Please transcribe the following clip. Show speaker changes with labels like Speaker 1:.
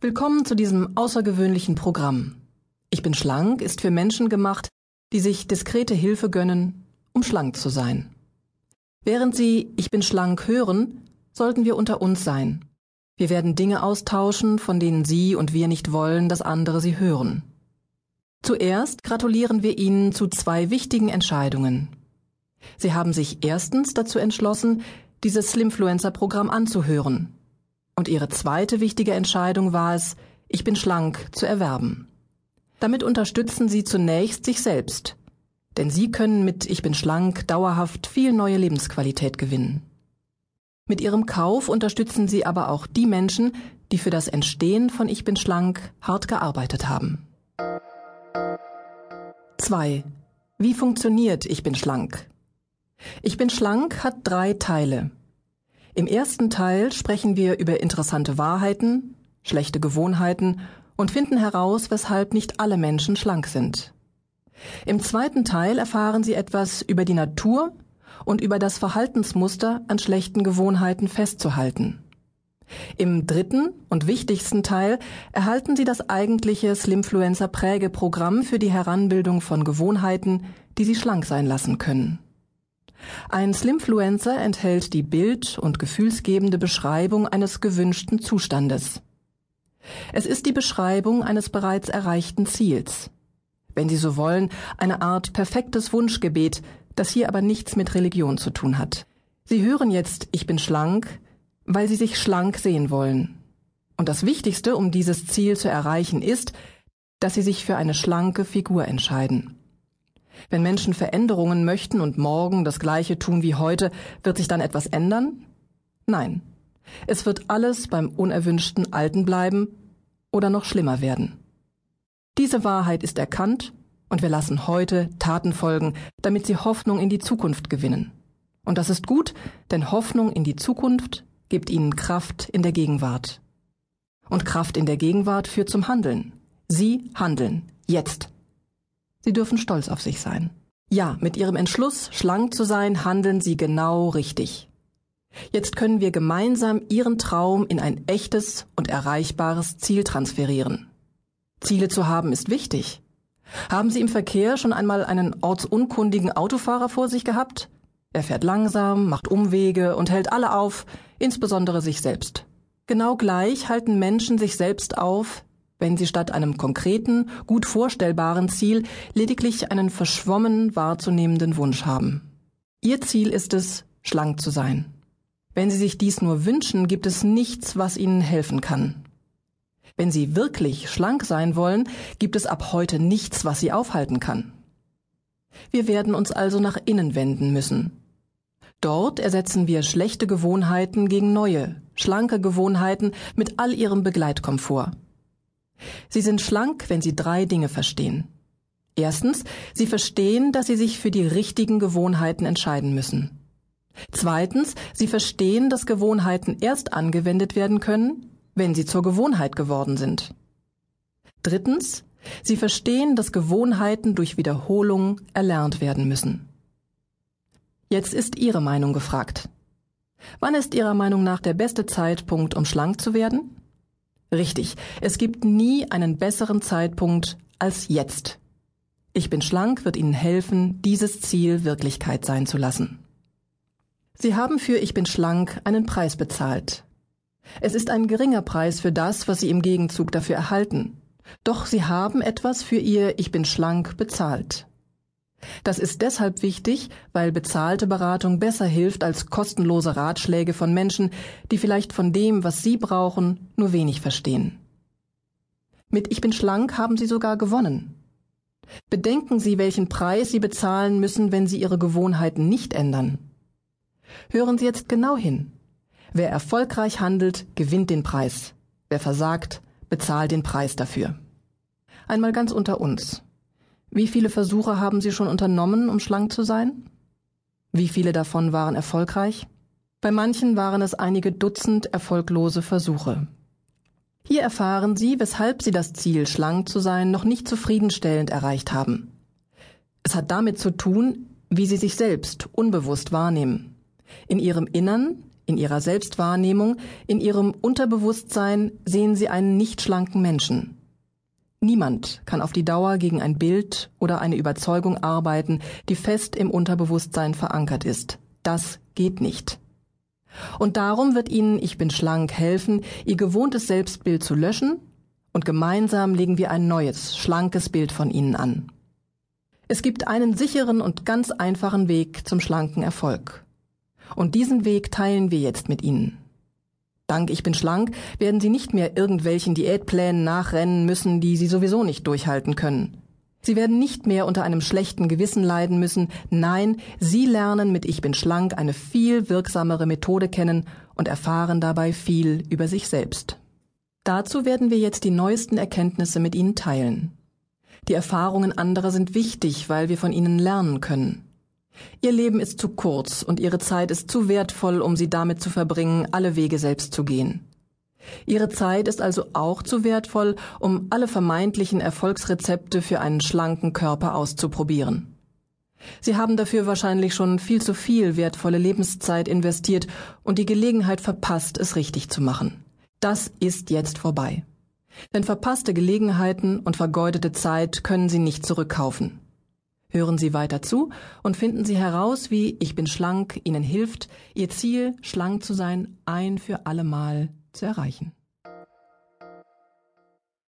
Speaker 1: Willkommen zu diesem außergewöhnlichen Programm. Ich bin schlank ist für Menschen gemacht, die sich diskrete Hilfe gönnen, um schlank zu sein. Während Sie Ich bin schlank hören, sollten wir unter uns sein. Wir werden Dinge austauschen, von denen Sie und wir nicht wollen, dass andere sie hören. Zuerst gratulieren wir Ihnen zu zwei wichtigen Entscheidungen. Sie haben sich erstens dazu entschlossen, dieses Slimfluencer-Programm anzuhören und ihre zweite wichtige Entscheidung war es, ich bin schlank zu erwerben. Damit unterstützen sie zunächst sich selbst, denn sie können mit Ich bin schlank dauerhaft viel neue Lebensqualität gewinnen. Mit ihrem Kauf unterstützen sie aber auch die Menschen, die für das Entstehen von Ich bin schlank hart gearbeitet haben. 2. Wie funktioniert Ich bin schlank? Ich bin schlank hat drei Teile. Im ersten Teil sprechen wir über interessante Wahrheiten, schlechte Gewohnheiten und finden heraus, weshalb nicht alle Menschen schlank sind. Im zweiten Teil erfahren Sie etwas über die Natur und über das Verhaltensmuster an schlechten Gewohnheiten festzuhalten. Im dritten und wichtigsten Teil erhalten Sie das eigentliche Slimfluencer Prägeprogramm für die Heranbildung von Gewohnheiten, die Sie schlank sein lassen können. Ein Slimfluencer enthält die bild- und gefühlsgebende Beschreibung eines gewünschten Zustandes. Es ist die Beschreibung eines bereits erreichten Ziels. Wenn Sie so wollen, eine Art perfektes Wunschgebet, das hier aber nichts mit Religion zu tun hat. Sie hören jetzt Ich bin schlank, weil Sie sich schlank sehen wollen. Und das Wichtigste, um dieses Ziel zu erreichen, ist, dass Sie sich für eine schlanke Figur entscheiden. Wenn Menschen Veränderungen möchten und morgen das Gleiche tun wie heute, wird sich dann etwas ändern? Nein. Es wird alles beim unerwünschten Alten bleiben oder noch schlimmer werden. Diese Wahrheit ist erkannt und wir lassen heute Taten folgen, damit sie Hoffnung in die Zukunft gewinnen. Und das ist gut, denn Hoffnung in die Zukunft gibt ihnen Kraft in der Gegenwart. Und Kraft in der Gegenwart führt zum Handeln. Sie handeln. Jetzt. Sie dürfen stolz auf sich sein. Ja, mit Ihrem Entschluss, schlank zu sein, handeln Sie genau richtig. Jetzt können wir gemeinsam Ihren Traum in ein echtes und erreichbares Ziel transferieren. Ziele zu haben ist wichtig. Haben Sie im Verkehr schon einmal einen ortsunkundigen Autofahrer vor sich gehabt? Er fährt langsam, macht Umwege und hält alle auf, insbesondere sich selbst. Genau gleich halten Menschen sich selbst auf, wenn sie statt einem konkreten, gut vorstellbaren Ziel lediglich einen verschwommen wahrzunehmenden Wunsch haben. Ihr Ziel ist es, schlank zu sein. Wenn Sie sich dies nur wünschen, gibt es nichts, was Ihnen helfen kann. Wenn Sie wirklich schlank sein wollen, gibt es ab heute nichts, was Sie aufhalten kann. Wir werden uns also nach innen wenden müssen. Dort ersetzen wir schlechte Gewohnheiten gegen neue, schlanke Gewohnheiten mit all ihrem Begleitkomfort. Sie sind schlank, wenn Sie drei Dinge verstehen. Erstens, Sie verstehen, dass Sie sich für die richtigen Gewohnheiten entscheiden müssen. Zweitens, Sie verstehen, dass Gewohnheiten erst angewendet werden können, wenn sie zur Gewohnheit geworden sind. Drittens, Sie verstehen, dass Gewohnheiten durch Wiederholung erlernt werden müssen. Jetzt ist Ihre Meinung gefragt. Wann ist Ihrer Meinung nach der beste Zeitpunkt, um schlank zu werden? Richtig, es gibt nie einen besseren Zeitpunkt als jetzt. Ich bin schlank wird Ihnen helfen, dieses Ziel Wirklichkeit sein zu lassen. Sie haben für Ich bin schlank einen Preis bezahlt. Es ist ein geringer Preis für das, was Sie im Gegenzug dafür erhalten. Doch Sie haben etwas für Ihr Ich bin schlank bezahlt. Das ist deshalb wichtig, weil bezahlte Beratung besser hilft als kostenlose Ratschläge von Menschen, die vielleicht von dem, was sie brauchen, nur wenig verstehen. Mit Ich bin schlank haben Sie sogar gewonnen. Bedenken Sie, welchen Preis Sie bezahlen müssen, wenn Sie Ihre Gewohnheiten nicht ändern. Hören Sie jetzt genau hin. Wer erfolgreich handelt, gewinnt den Preis. Wer versagt, bezahlt den Preis dafür. Einmal ganz unter uns. Wie viele Versuche haben Sie schon unternommen, um schlank zu sein? Wie viele davon waren erfolgreich? Bei manchen waren es einige Dutzend erfolglose Versuche. Hier erfahren Sie, weshalb Sie das Ziel, schlank zu sein, noch nicht zufriedenstellend erreicht haben. Es hat damit zu tun, wie Sie sich selbst unbewusst wahrnehmen. In Ihrem Innern, In ihrer Selbstwahrnehmung, in ihrem Unterbewusstsein sehen sie einen nicht schlanken Menschen. Niemand kann auf die Dauer gegen ein Bild oder eine Überzeugung arbeiten, die fest im Unterbewusstsein verankert ist. Das geht nicht. Und darum wird Ihnen Ich bin schlank helfen, Ihr gewohntes Selbstbild zu löschen und gemeinsam legen wir ein neues, schlankes Bild von Ihnen an. Es gibt einen sicheren und ganz einfachen Weg zum schlanken Erfolg. Und diesen Weg teilen wir jetzt mit Ihnen. Dank Ich bin schlank werden Sie nicht mehr irgendwelchen Diätplänen nachrennen müssen, die Sie sowieso nicht durchhalten können. Sie werden nicht mehr unter einem schlechten Gewissen leiden müssen. Nein, Sie lernen mit Ich bin schlank eine viel wirksamere Methode kennen und erfahren dabei viel über sich selbst. Dazu werden wir jetzt die neuesten Erkenntnisse mit Ihnen teilen. Die Erfahrungen anderer sind wichtig, weil wir von ihnen lernen können. Ihr Leben ist zu kurz und ihre Zeit ist zu wertvoll, um sie damit zu verbringen, alle Wege selbst zu gehen. Ihre Zeit ist also auch zu wertvoll, um alle vermeintlichen Erfolgsrezepte für einen schlanken Körper auszuprobieren. Sie haben dafür wahrscheinlich schon viel zu viel wertvolle Lebenszeit investiert und die Gelegenheit verpasst, es richtig zu machen. Das ist jetzt vorbei. Denn verpasste Gelegenheiten und vergeudete Zeit können Sie nicht zurückkaufen. Hören Sie weiter zu und finden Sie heraus, wie Ich bin schlank Ihnen hilft, Ihr Ziel, schlank zu sein, ein für allemal zu erreichen.